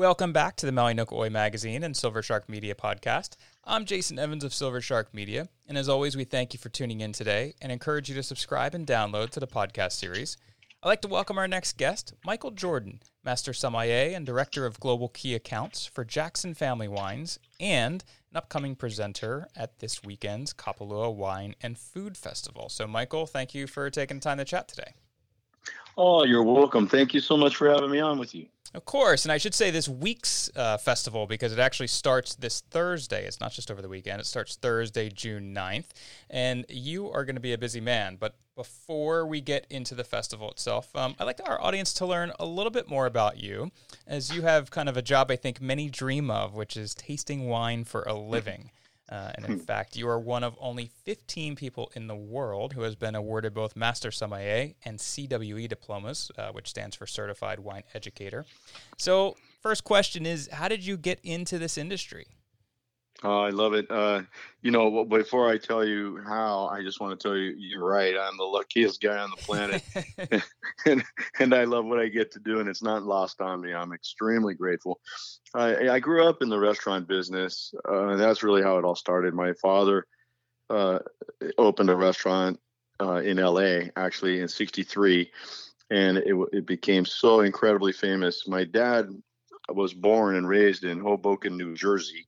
Welcome back to the Maui No Ka Oi Magazine and Silver Shark Media podcast. I'm Jason Evans of Silver Shark Media, and as always, we thank you for tuning in today and encourage you to subscribe and download to the podcast series. I'd like to welcome our next guest, Michael Jordan, Master Sommelier and Director of Global Key Accounts for Jackson Family Wines, and an upcoming presenter at this weekend's Kapalua Wine and Food Festival. So, Michael, thank you for taking the time to chat today. Oh, you're welcome. Thank you so much for having me on with you. Of course, and I should say this week's uh, festival because it actually starts this Thursday. It's not just over the weekend. It starts Thursday, June 9th, and you are going to be a busy man. But before we get into the festival itself, um, I'd like our audience to learn a little bit more about you, as you have kind of a job I think many dream of, which is tasting wine for a living. Uh, and in hmm. fact, you are one of only 15 people in the world who has been awarded both Master Sommelier and CWE diplomas, uh, which stands for Certified Wine Educator. So, first question is How did you get into this industry? Oh, I love it. Uh, you know, before I tell you how, I just want to tell you you're right. I'm the luckiest guy on the planet, and and I love what I get to do, and it's not lost on me. I'm extremely grateful. I, I grew up in the restaurant business, uh, and that's really how it all started. My father uh, opened a restaurant uh, in L.A. actually in '63, and it, it became so incredibly famous. My dad was born and raised in Hoboken, New Jersey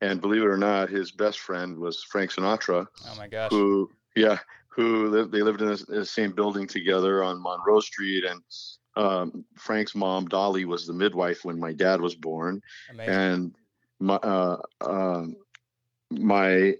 and believe it or not, his best friend was Frank Sinatra. Oh my gosh! Who, yeah, who lived, they lived in the, same building together on Monroe Street, and um, Frank's mom Dolly was the midwife when my dad was born, Amazing. and my uh, uh, my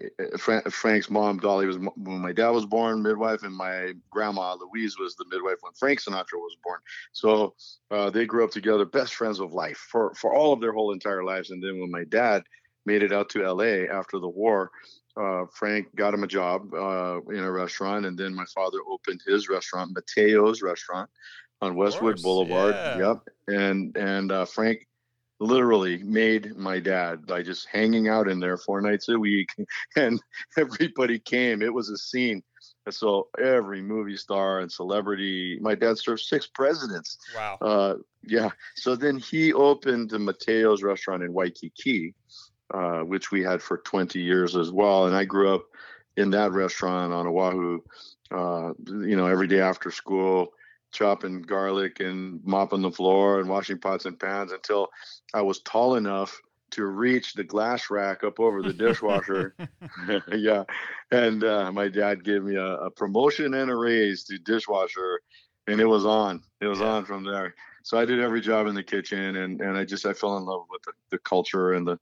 Frank's mom Dolly was when my dad was born, midwife, and my grandma Louise was the midwife when Frank Sinatra was born. So uh, they grew up together, best friends of life for for all of their whole entire lives. And then when my dad made it out to LA after the war, uh, Frank got him a job uh, in a restaurant, and then my father opened his restaurant, Matteo's Restaurant, on Westwood Boulevard. Yeah. Yep, and and uh, Frank literally made my dad by just hanging out in there four nights a week, and everybody came. It was a scene. So every movie star and celebrity, my dad served six presidents. Wow. Uh, yeah. So then he opened the Matteo's restaurant in Waikiki, uh, which we had for 20 years as well. And I grew up in that restaurant on Oahu, uh, you know, every day after school, chopping garlic and mopping the floor and washing pots and pans until I was tall enough to reach the glass rack up over the dishwasher. yeah. And uh, my dad gave me a, a, promotion and a raise to dishwasher, and it was on. It was yeah. on from there. So I did every job in the kitchen, and, and I just I fell in love with the, the culture and the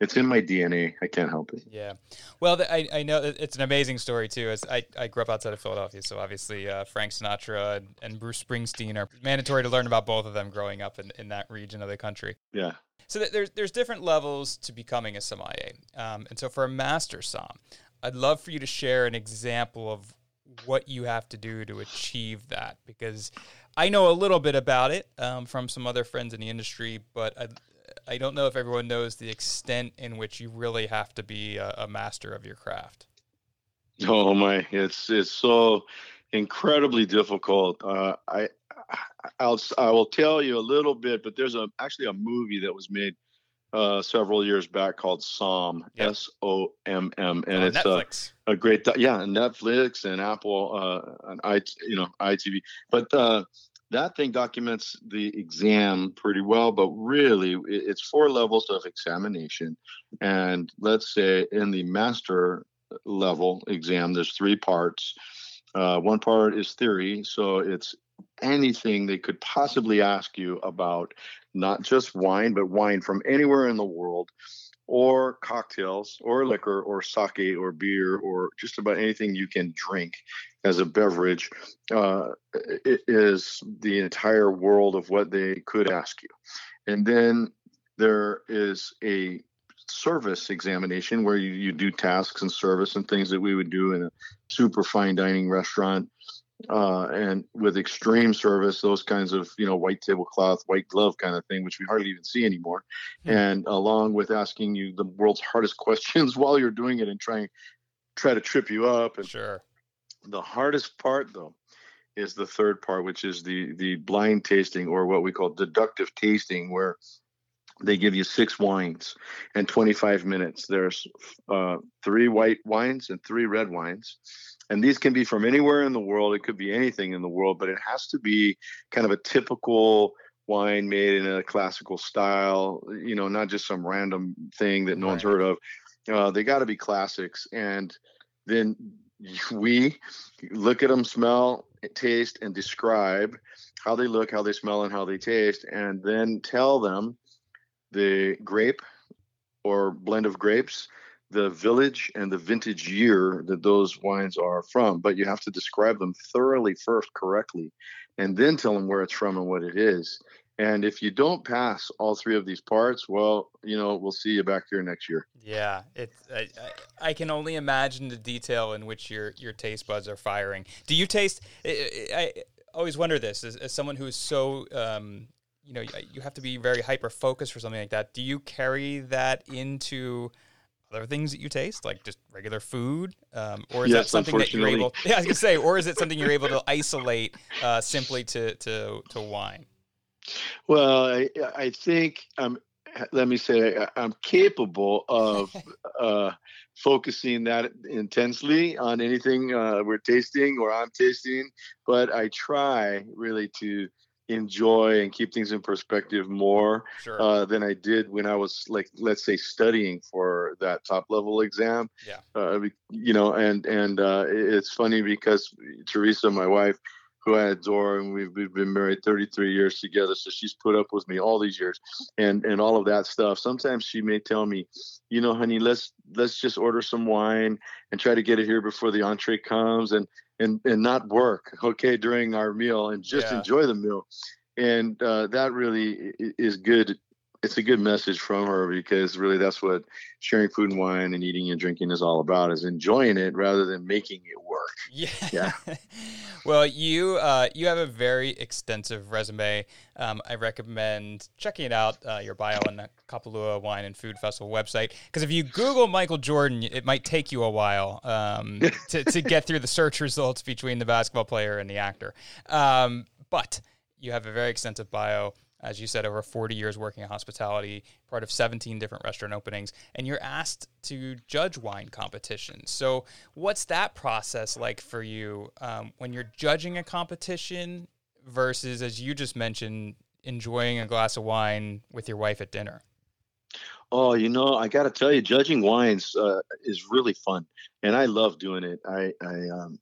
it's in my DNA. I can't help it. Yeah. Well, I, I know it's an amazing story too. As I, I grew up outside of Philadelphia, so obviously uh, Frank Sinatra and, and, Bruce Springsteen are mandatory to learn about both of them growing up in, in that region of the country. Yeah. So there's there's different levels to becoming a sommelier, um, and so for a master som, I'd love for you to share an example of what you have to do to achieve that because I know a little bit about it um, from some other friends in the industry, but I'd, I don't know if everyone knows the extent in which you really have to be a, a master of your craft. Oh my, it's it's so incredibly difficult. Uh, I I'll I will tell you a little bit, but there's a actually a movie that was made uh, several years back called Somm yep. S O M M, and it's a, a great yeah Netflix and Apple uh, and I you know ITV, but uh, that thing documents the exam pretty well, but really it's four levels of examination. And let's say in the master level exam, there's three parts. Uh, one part is theory, so it's anything they could possibly ask you about, not just wine, but wine from anywhere in the world or cocktails or liquor or sake or beer or just about anything you can drink as a beverage uh, is the entire world of what they could ask you. And then there is a service examination where you, you do tasks and service and things that we would do in a super fine dining restaurant uh, and with extreme service, those kinds of you know white tablecloth, white glove kind of thing, which we hardly even see anymore. Mm-hmm. And along with asking you the world's hardest questions while you're doing it and trying try to trip you up. And sure. The hardest part though is the third part, which is the the blind tasting or what we call deductive tasting, where they give you six wines and 25 minutes. There's uh, three white wines and three red wines. And these can be from anywhere in the world. It could be anything in the world, but it has to be kind of a typical wine made in a classical style, you know, not just some random thing that no right. one's heard of. Uh, they got to be classics. And then we look at them, smell, taste, and describe how they look, how they smell, and how they taste, and then tell them the grape or blend of grapes, the village, and the vintage year that those wines are from. But you have to describe them thoroughly first, correctly, and then tell them where it's from and what it is. And if you don't pass all three of these parts, well, you know, we'll see you back here next year. Yeah, it's. I, I, can only imagine the detail in which your your taste buds are firing. Do you taste? I, I always wonder this as, as someone who is so. Um, you know, you have to be very hyper focused for something like that. Do you carry that into other things that you taste, like just regular food, um, or is yes, that something that you're able? Yeah, I was gonna say, or is it something you're able to isolate uh, simply to to to wine? Well, I, I think I'm. Let me say I'm capable of uh, focusing that intensely on anything uh, we're tasting or I'm tasting, but I try really to enjoy and keep things in perspective more sure. uh, than I did when I was like, let's say, studying for that top level exam. Yeah. Uh, you know, and and uh, it's funny because Teresa, my wife, who I adore, and we've, we've been married 33 years together. So she's put up with me all these years, and and all of that stuff. Sometimes she may tell me, you know, honey, let's let's just order some wine and try to get it here before the entree comes, and and and not work, okay, during our meal, and just yeah. enjoy the meal. And uh, that really is good it's a good message from her because really that's what sharing food and wine and eating and drinking is all about is enjoying it rather than making it work. Yeah. Yeah. Well you uh, you have a very extensive resume. Um, i recommend checking it out uh, your bio on the kapalua wine and food festival website because if you google michael jordan it might take you a while um, to, to get through the search results between the basketball player and the actor. Um, but you have a very extensive bio as you said, over 40 years working in hospitality, part of 17 different restaurant openings, and you're asked to judge wine competitions. So, what's that process like for you um, when you're judging a competition versus, as you just mentioned, enjoying a glass of wine with your wife at dinner? Oh, you know, I got to tell you, judging wines uh, is really fun, and I love doing it. I, I um,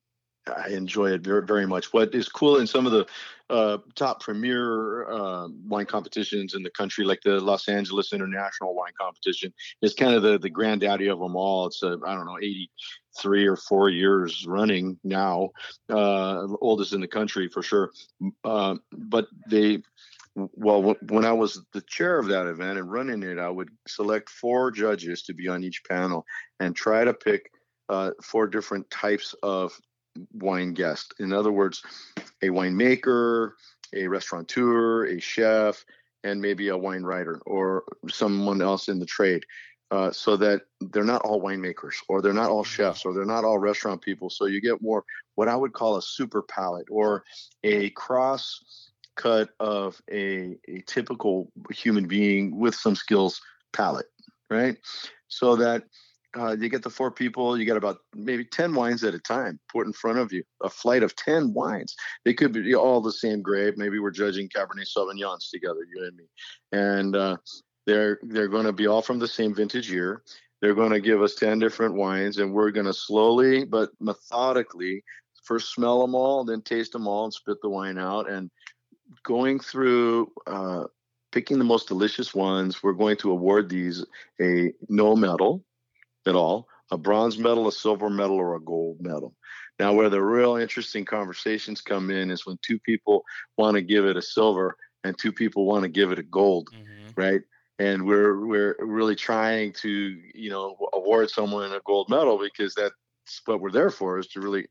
I enjoy it very, very much. What is cool in some of the uh, top premier uh, wine competitions in the country, like the Los Angeles International Wine Competition, is kind of the the granddaddy of them all. It's I don't know, eighty three or four years running now, uh, oldest in the country for sure. Uh, but they well, when I was the chair of that event and running it, I would select four judges to be on each panel and try to pick uh, four different types of wine guest. In other words, a winemaker, a restaurateur, a chef, and maybe a wine writer or someone else in the trade. Uh, so that they're not all winemakers or they're not all chefs or they're not all restaurant people. So you get more what I would call a super palate or a cross cut of a, a typical human being with some skills palate, right? So that uh, you get the four people, you got about maybe 10 wines at a time put in front of you, a flight of 10 wines. They could be all the same grape. Maybe we're judging Cabernet Sauvignons together, you and me. And uh, they're, they're going to be all from the same vintage year. They're going to give us 10 different wines, and we're going to slowly but methodically first smell them all, then taste them all and spit the wine out. And going through uh, picking the most delicious ones, we're going to award these a no medal at all a bronze medal, a silver medal, or a gold medal. Now, where the real interesting conversations come in is when two people want to give it a silver and two people want to give it a gold, mm-hmm. right? And we're we're really trying to you know award someone a gold medal because that's what we're there for is to really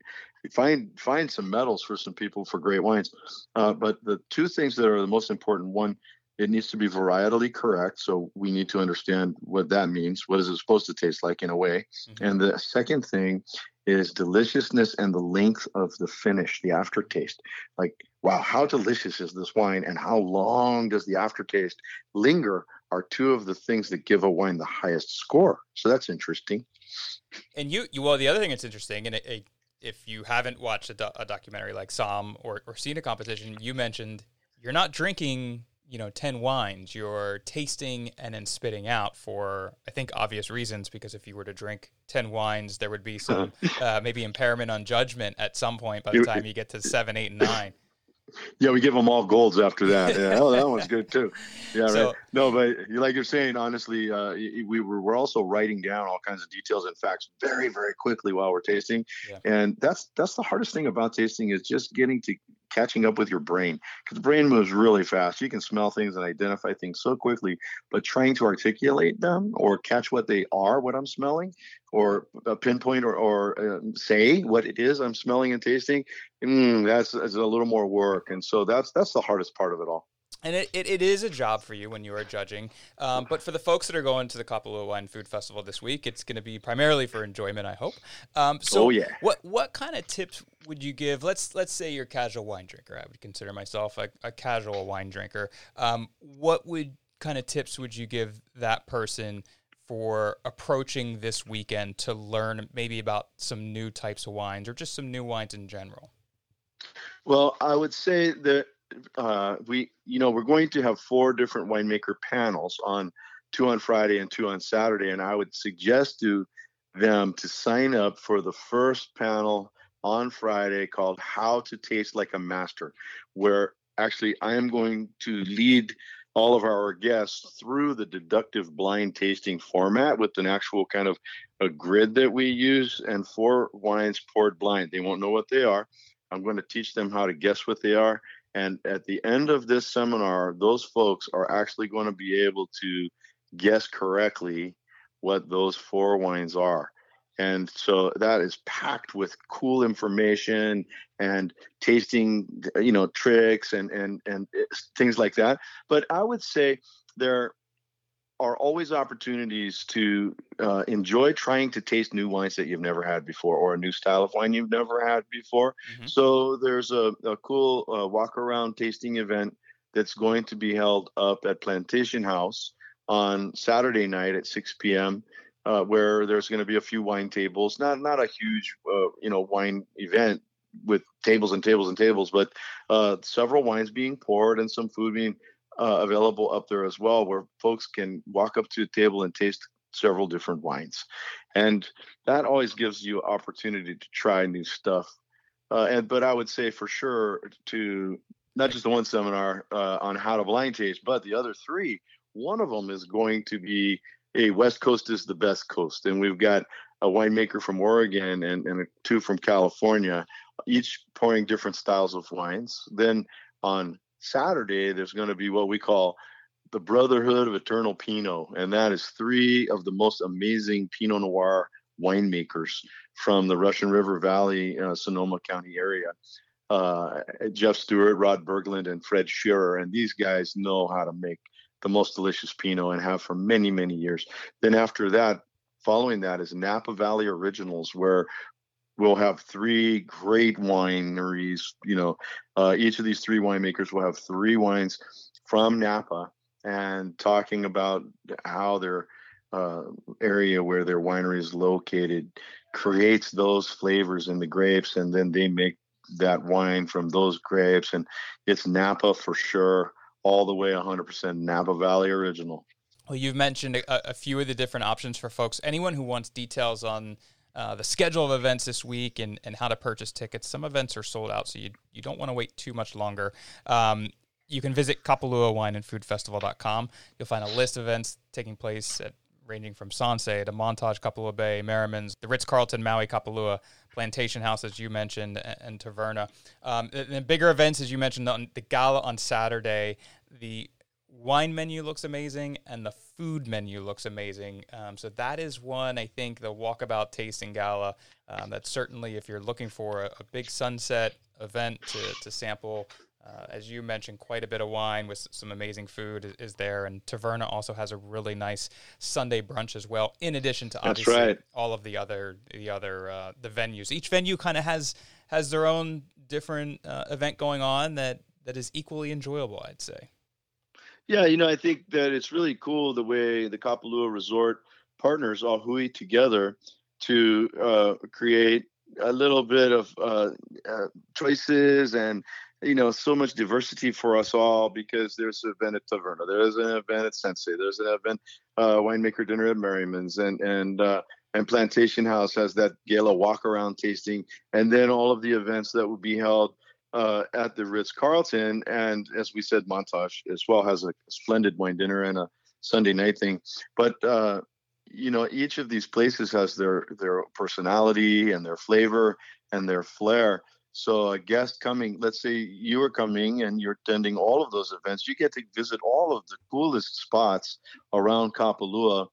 find find some medals for some people for great wines. Uh, but the two things that are the most important one it needs to be varietally correct. So we need to understand what that means. What is it supposed to taste like in a way? Mm-hmm. And the second thing is deliciousness and the length of the finish, the aftertaste. Like, wow, how delicious is this wine and how long does the aftertaste linger are two of the things that give a wine the highest score. So that's interesting. And you, you well, the other thing that's interesting, and it, it, if you haven't watched a, do, a documentary like Somm or, or seen a competition, you mentioned you're not drinking you know 10 wines you're tasting and then spitting out for i think obvious reasons because if you were to drink 10 wines there would be some uh, maybe impairment on judgment at some point by the time you get to 7 8 and 9 yeah, we give them all golds after that. Yeah, oh, that one's good too. Yeah, so, right. No, but like you're saying, honestly, uh, we were we're also writing down all kinds of details and facts very, very quickly while we're tasting, yeah. and that's that's the hardest thing about tasting is just getting to catching up with your brain because the brain moves really fast. You can smell things and identify things so quickly, but trying to articulate them or catch what they are, what I'm smelling, or pinpoint or, or uh, say what it is I'm smelling and tasting, mm, that's, that's a little more work. And so that's that's the hardest part of it all and it, it, it is a job for you when you are judging. Um, but for the folks that are going to the Kapalua Wine Food Festival this week, it's going to be primarily for enjoyment, I hope. Um, so oh, yeah. what what kind of tips would you give? Let's let's say you're a casual wine drinker. I would consider myself a, a casual wine drinker. Um, what would kind of tips would you give that person for approaching this weekend to learn maybe about some new types of wines or just some new wines in general? Well, I would say that uh, we, you know, we're going to have four different winemaker panels on two on Friday and two on Saturday, and I would suggest to them to sign up for the first panel on Friday called "How to Taste Like a Master," where actually I am going to lead all of our guests through the deductive blind tasting format with an actual kind of a grid that we use and four wines poured blind. They won't know what they are. I'm going to teach them how to guess what they are and at the end of this seminar, those folks are actually going to be able to guess correctly what those four wines are. And so that is packed with cool information and tasting, you know, tricks and and and uh, things like that. But I would say there are always opportunities to uh, enjoy trying to taste new wines that you've never had before or a new style of wine you've never had before. Mm-hmm. So there's a, a cool uh, walk around tasting event that's going to be held up at Plantation House on Saturday night at 6 p.m. Uh, where there's going to be a few wine tables, not not a huge uh, you know wine event with tables and tables and tables, but uh, several wines being poured and some food being uh, available up there as well, where folks can walk up to a table and taste several different wines, and that always gives you opportunity to try new stuff. Uh, and but I would say for sure to not just the one seminar uh, on how to blind taste, but the other three. One of them is going to be a West Coast is the best coast, and we've got a winemaker from Oregon and, and two from California, each pouring different styles of wines. Then on Saturday, there's going to be what we call the Brotherhood of Eternal Pinot, and that is three of the most amazing Pinot Noir winemakers from the Russian River Valley, uh, Sonoma County area. Uh, Jeff Stewart, Rod Berglund, and Fred Scherrer, and these guys know how to make the most delicious Pinot and have for many, many years. Then after that, following that is Napa Valley Originals, where we'll have three great wineries. You know, uh, each of these three winemakers will have three wines from Napa and talking about how their uh, area where their winery is located creates those flavors in the grapes, and then they make that wine from those grapes, and it's Napa for sure, all the way 100% Napa Valley original. Well, you've mentioned a, a few of the different options for folks. Anyone who wants details on uh, the schedule of events this week and, and how to purchase tickets. Some events are sold out, so you, you don't want to wait too much longer. Um, you can visit Kapalua Wine and Food Festival.com. You'll find a list of events taking place at ranging from Sansei to Montage Kapalua Bay, Merriman's, the Ritz Carlton Maui Kapalua, Plantation House, as you mentioned, and, and Taverna. Um, and, bigger events, as you mentioned, on the gala on Saturday, the wine menu looks amazing and the food menu looks amazing. Um, so that is one I think the Walkabout Tasting Gala. Um, that certainly, if you're looking for a, a big sunset event to, to sample, uh, as you mentioned, quite a bit of wine with some amazing food is, is, there. And Taverna also has a really nice Sunday brunch as well. In addition to obviously right. all of the other the other uh, the venues. Each venue kind of has has their own different uh, event going on that that is equally enjoyable. I'd say. Yeah, you know, I think that it's really cool the way the Kapalua Resort partners all hui together to uh, create a little bit of uh, uh, choices and you know so much diversity for us all because there's an event at Taverna, there's an event at Sansei, there's an event uh, winemaker dinner at Merriman's, and and uh, and Plantation House has that gala walk around tasting, and then all of the events that will be held uh, at the Ritz Carlton, and as we said, Montage as well has a splendid wine dinner and a Sunday night thing, but uh, you know each of these places has their their personality and their flavor and their flair. So a guest coming let's say you are coming and you're attending all of those events you get to visit all of the coolest spots around kapalua.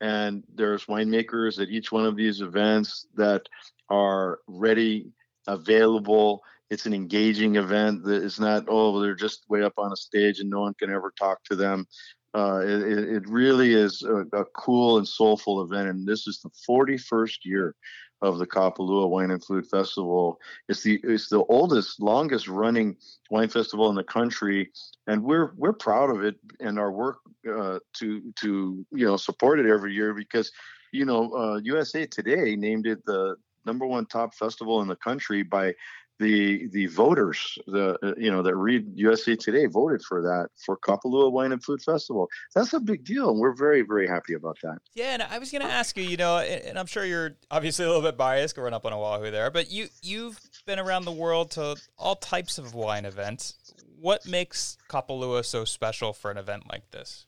And there's winemakers at each one of these events that are ready available it's an engaging event that is not oh they're just way up on a stage and no one can ever talk to them uh, it, it, really is a, a, cool and soulful event, and this is the 41st year of the Kapalua Wine and Food Festival. It's the it's the oldest, longest running wine festival in the country, and we're we're proud of it and our work uh, to to you know support it every year because you know uh, USA Today named it the number one top festival in the country by the the voters, the you know that read USA Today voted for that for Kapalua Wine and Food Festival. That's a big deal, and we're very very happy about that. Yeah, and I was going to ask you, you know, and I'm sure you're obviously a little bit biased growing up on Oahu there, but you you've been around the world to all types of wine events. What makes Kapalua so special for an event like this?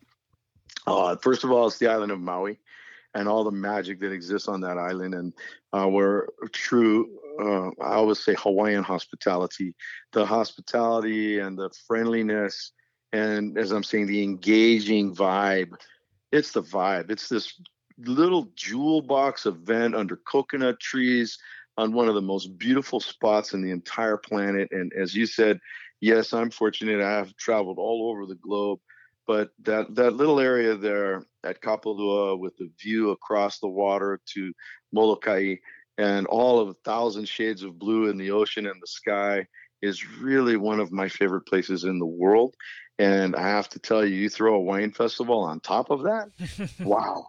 Uh, first of all, it's the island of Maui and all the magic that exists on that island. And uh, we're true uh, I always say Hawaiian hospitality, the hospitality and the friendliness, and as I'm saying, the engaging vibe. It's the vibe. It's this little jewel box event under coconut trees on one of the most beautiful spots in the entire planet. And as you said, yes, I'm fortunate. I have traveled all over the globe, but that that little area there at Kapalua with the view across the water to Molokai and all of a thousand shades of blue in the ocean and the sky is really one of my favorite places in the world. And I have to tell you, you throw a wine festival on top of that, wow.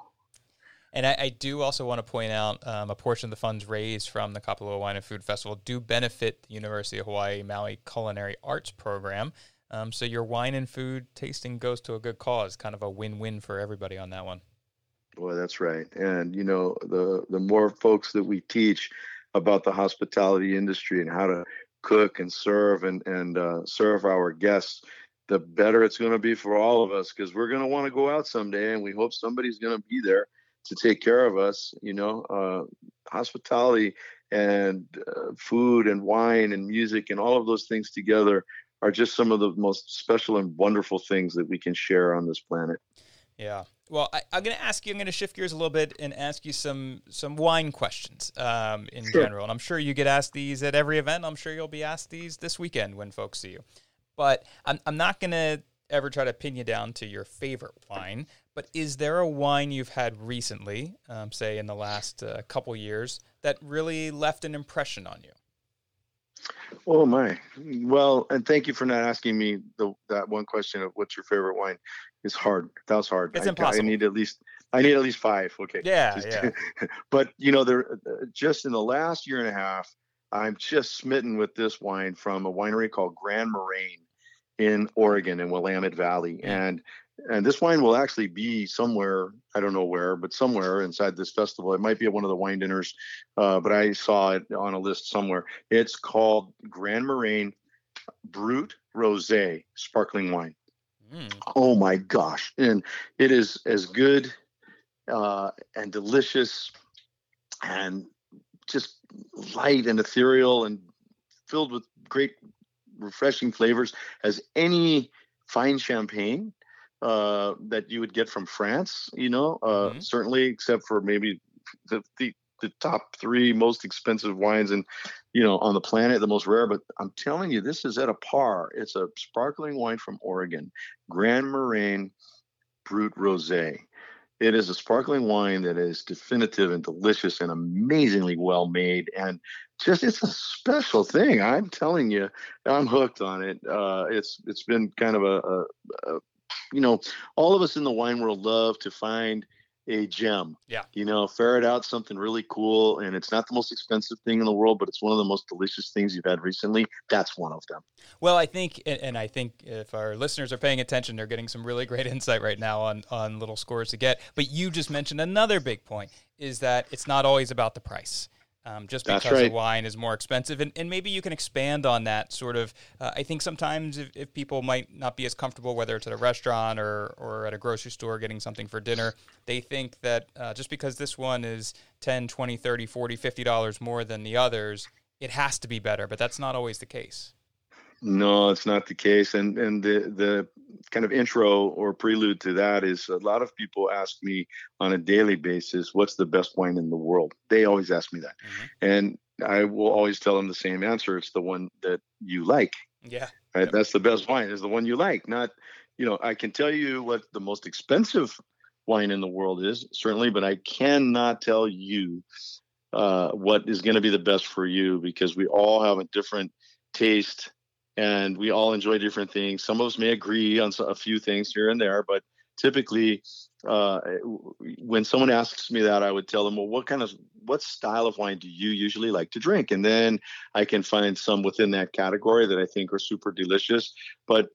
And I, I, do also want to point out um, a portion of the funds raised from the Kapalua Wine and Food Festival do benefit the University of Hawaii Maui Culinary Arts Program. Um, so your wine and food tasting goes to a good cause, kind of a win-win for everybody on that one. Boy, that's right. And you know, the the more folks that we teach about the hospitality industry and how to cook and serve and and uh, serve our guests, the better it's going to be for all of us because we're going to want to go out someday, and we hope somebody's going to be there to take care of us. You know, uh, hospitality and uh, food and wine and music and all of those things together are just some of the most special and wonderful things that we can share on this planet. Yeah. Well, I, am going to ask you. I'm going to shift gears a little bit and ask you some some wine questions um, in sure. general. And I'm sure you get asked these at every event. I'm sure you'll be asked these this weekend when folks see you. But I'm I'm not going to ever try to pin you down to your favorite wine. But is there a wine you've had recently, um, say in the last uh, couple years, that really left an impression on you? Oh my! Well, and thank you for not asking me the, that one question of what's your favorite wine. It's hard. That was hard. It's I, impossible. I need at least I need at least five. Okay. Yeah, just, yeah. but you know, there uh, uh, just in the last year and a half, I'm just smitten with this wine from a winery called Grand Moraine in Oregon in Willamette Valley, mm. and and this wine will actually be somewhere I don't know where, but somewhere inside this festival. It might be at one of the wine dinners, uh, but I saw it on a list somewhere. It's called Grand Moraine Brut Rosé sparkling wine. Mm. Oh my gosh. And it is as good uh, and delicious and just light and ethereal and filled with great refreshing flavors as any fine champagne uh, that you would get from France, you know, uh, mm-hmm. certainly, except for maybe the, the, the top three most expensive wines and you know on the planet the most rare but i'm telling you this is at a par. It's a sparkling wine from oregon grand moraine brut rosé. It is a sparkling wine that is definitive and delicious and amazingly well made and just it's a special thing. I'm telling you i'm hooked on it. Uh, it's it's been kind of a, a, a you know, all of us in the wine world love to find a gem. Yeah. You know, ferret out something really cool. And it's not the most expensive thing in the world, but it's one of the most delicious things you've had recently. That's one of them. Well, I think, and I think if our listeners are paying attention, they're getting some really great insight right now on, on little scores to get. But you just mentioned another big point is that it's not always about the price um, just because right. the wine is more expensive. And, and maybe you can expand on that sort of. Uh, I think sometimes if, if people might not be as comfortable, whether it's at a restaurant or, or at a grocery store getting something for dinner, they think that uh, just because this one is 10, 20, 30, 40, 50 dollars more than the others, it has to be better. But that's not always the case. No, it's not the case. And and the the kind of intro or prelude to that is a lot of people ask me on a daily basis, what's the best wine in the world? They always ask me that. Mm-hmm. And I will always tell them the same answer. It's the one that you like. Yeah. Right. Yep. That's the best wine is the one you like. Not, you know, I can tell you what the most expensive wine in the world is, certainly, but I cannot tell you uh, what is going to be the best for you because we all have a different taste and we all enjoy different things. Some of us may agree on a few things here and there, but typically, uh, when someone asks me that, I would tell them, "Well, what kind of what style of wine do you usually like to drink?" And then I can find some within that category that I think are super delicious. But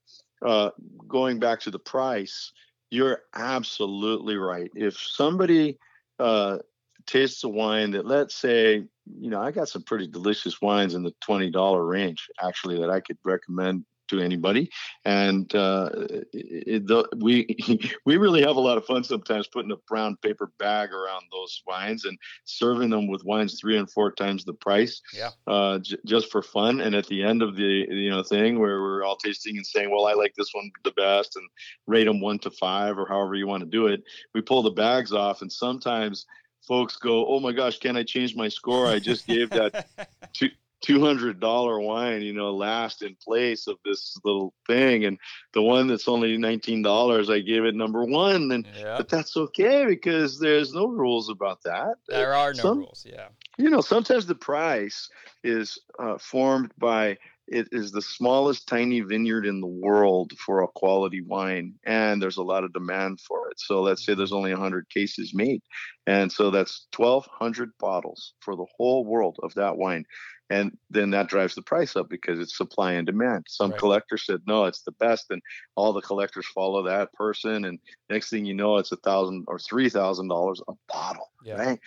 uh, going back to the price, you're absolutely right. If somebody uh, tastes a wine that, let's say, you know, I got some pretty delicious wines in the twenty dollar range actually that I could recommend to anybody. And uh, it, the, we we really have a lot of fun sometimes putting a brown paper bag around those wines and serving them with wines three and four times the price. Yeah. Uh, j- just for fun. And at the end of the you know thing where we're all tasting and saying, well, I like this one the best, and rate them one to five or however you want to do it. We pull the bags off, and sometimes folks go, "Oh my gosh, can I change my score? I just gave that two two hundred dollar wine, you know, last in place of this little thing, and the one that's only nineteen dollars, I gave it number one, and but that's okay because there's no rules about that. There are no Some, rules, yeah. You know, sometimes the price is uh, formed by it is the smallest tiny vineyard in the world for a quality wine and there's a lot of demand for it so let's say there's only 100 cases made and so that's 1200 bottles for the whole world of that wine and then that drives the price up because it's supply and demand some right. collector said no it's the best and all the collectors follow that person and next thing you know it's a thousand or three thousand dollars a bottle yeah. right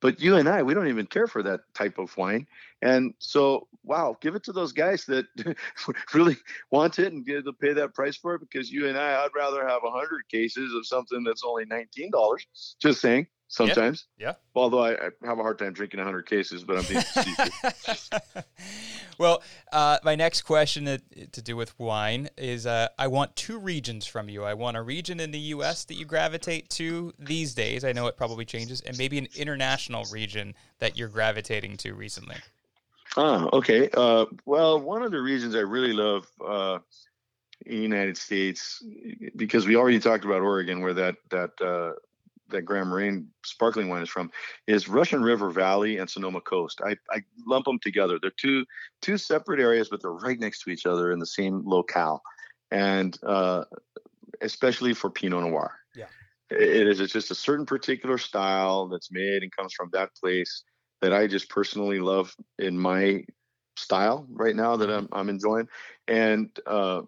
but you and I, we don't even care for that type of wine. And so, wow, give it to those guys that really want it and get to pay that price for it. Because you and I, I'd rather have a hundred cases of something that's only nineteen dollars. Just saying sometimes. Yeah. yeah. Although I, I, have a hard time drinking 100 cases, but I'm being well, uh, my next question to, to, do with wine is uh, I want two regions from you. I want a region in the U.S. that you gravitate to these days. I know it probably changes, and maybe an international region that you're gravitating to recently. Ah, okay. Uh, well, one of the reasons I really love uh, in the United States, because we already talked about Oregon, where that that uh, that Grand Moraine sparkling wine is from is Russian River Valley and Sonoma Coast. I, I lump them together. They're two two separate areas, but they're right next to each other in the same locale, and uh, especially for Pinot Noir. Yeah, it is. It's just a certain particular style that's made and comes from that place that I just personally love in my style right now that I'm I'm enjoying, and uh,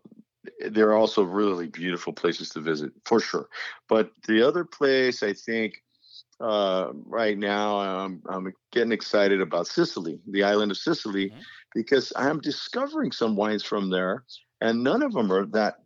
there are also really beautiful places to visit for sure. But the other place I think uh, right now I'm, I'm getting excited about Sicily, the island of Sicily, mm-hmm. because I'm discovering some wines from there, and none of them are that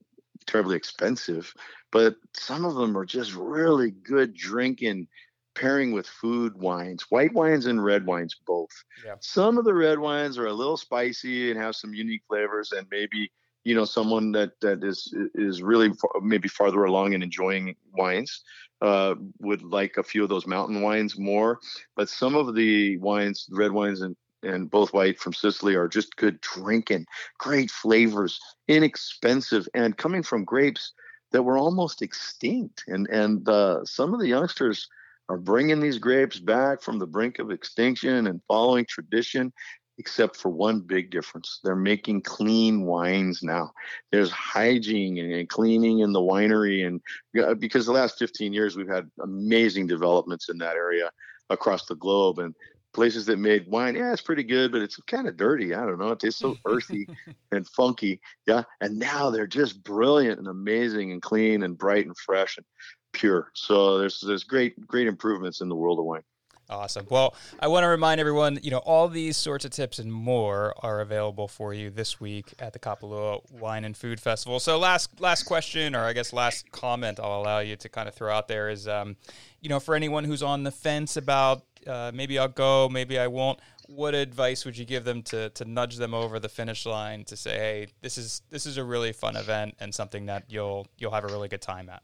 terribly expensive, but some of them are just really good drinking pairing with food wines, white wines and red wines both. Yeah. Some of the red wines are a little spicy and have some unique flavors and maybe you know someone that that is is really far, maybe farther along in enjoying wines uh, would like a few of those mountain wines more. But some of the wines red wines and and both white from Sicily are just good drinking great flavors inexpensive and coming from grapes that were almost extinct. And and uh, some of the youngsters are bringing these grapes back from the brink of extinction and following tradition except for one big difference. They're making clean wines now. There's hygiene and cleaning in the winery. And uh, because the last 15 years, we've had amazing developments in that area across the globe. And places that made wine, yeah, it's pretty good, but it's kind of dirty. I don't know. It tastes so earthy and funky. Yeah. And now they're just brilliant and amazing and clean and bright and fresh and pure. So there's there's great great improvements in the world of wine. Awesome. Well, I want to remind everyone, you know, all these sorts of tips and more are available for you this week at the Kapalua Wine and Food Festival. So, last last question, or I guess last comment, I'll allow you to kind of throw out there is, um, you know, for anyone who's on the fence about uh, maybe I'll go, maybe I won't. What advice would you give them to to nudge them over the finish line to say, hey, this is this is a really fun event and something that you'll you'll have a really good time at?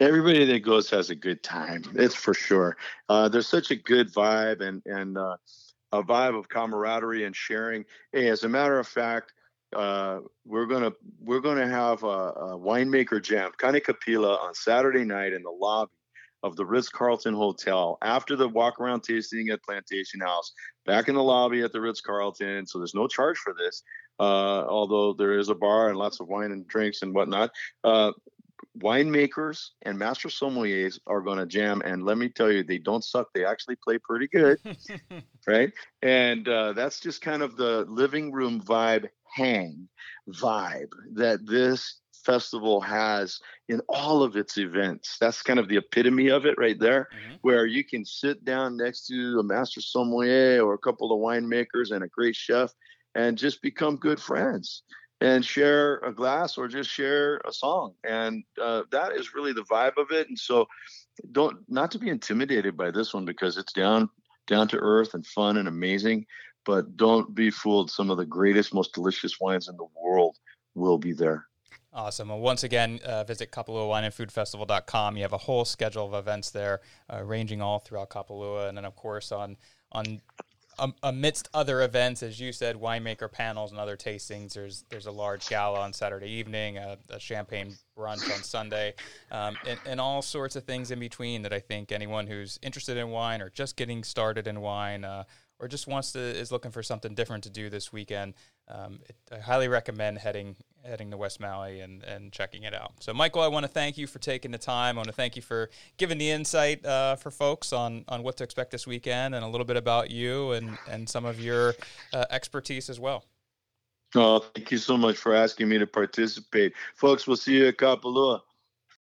Everybody that goes has a good time. It's for sure. Uh, there's such a good vibe and and uh, a vibe of camaraderie and sharing. Hey, as a matter of fact, uh, we're gonna we're gonna have a, a winemaker jam, Kani Kapila, on Saturday night in the lobby of the Ritz Carlton Hotel after the walk around tasting at Plantation House, back in the lobby at the Ritz Carlton. So there's no charge for this, uh, although there is a bar and lots of wine and drinks and whatnot. Uh, winemakers and master sommeliers are going to jam and let me tell you they don't suck. They actually play pretty good right? And uh, that's just kind of the living room vibe hang vibe that this festival has in all of its events. That's kind of the epitome of it right there mm-hmm. where you can sit down next to a master sommelier or a couple of winemakers and a great chef and just become good friends and share a glass or just share a song and uh, that is really the vibe of it and so don't not to be intimidated by this one because it's down down to earth and fun and amazing but don't be fooled some of the greatest most delicious wines in the world will be there Awesome. Well, once again, uh, visit kapalua Wine and Food Festival.com. You have a whole schedule of events there, uh, ranging all throughout Kapalua. And then, of course, on on um, amidst other events, as you said, winemaker panels and other tastings. There's there's a large gala on Saturday evening, a, a champagne brunch on Sunday, um, and, and, all sorts of things in between that I think anyone who's interested in wine or just getting started in wine uh, or just wants to is looking for something different to do this weekend, um, it, I highly recommend heading heading to West Maui and, and checking it out. So, Michael, I want to thank you for taking the time. I want to thank you for giving the insight uh, for folks on, on what to expect this weekend and a little bit about you and, and some of your uh, expertise as well. Oh, thank you so much for asking me to participate. Folks, we'll see you at Kapalua.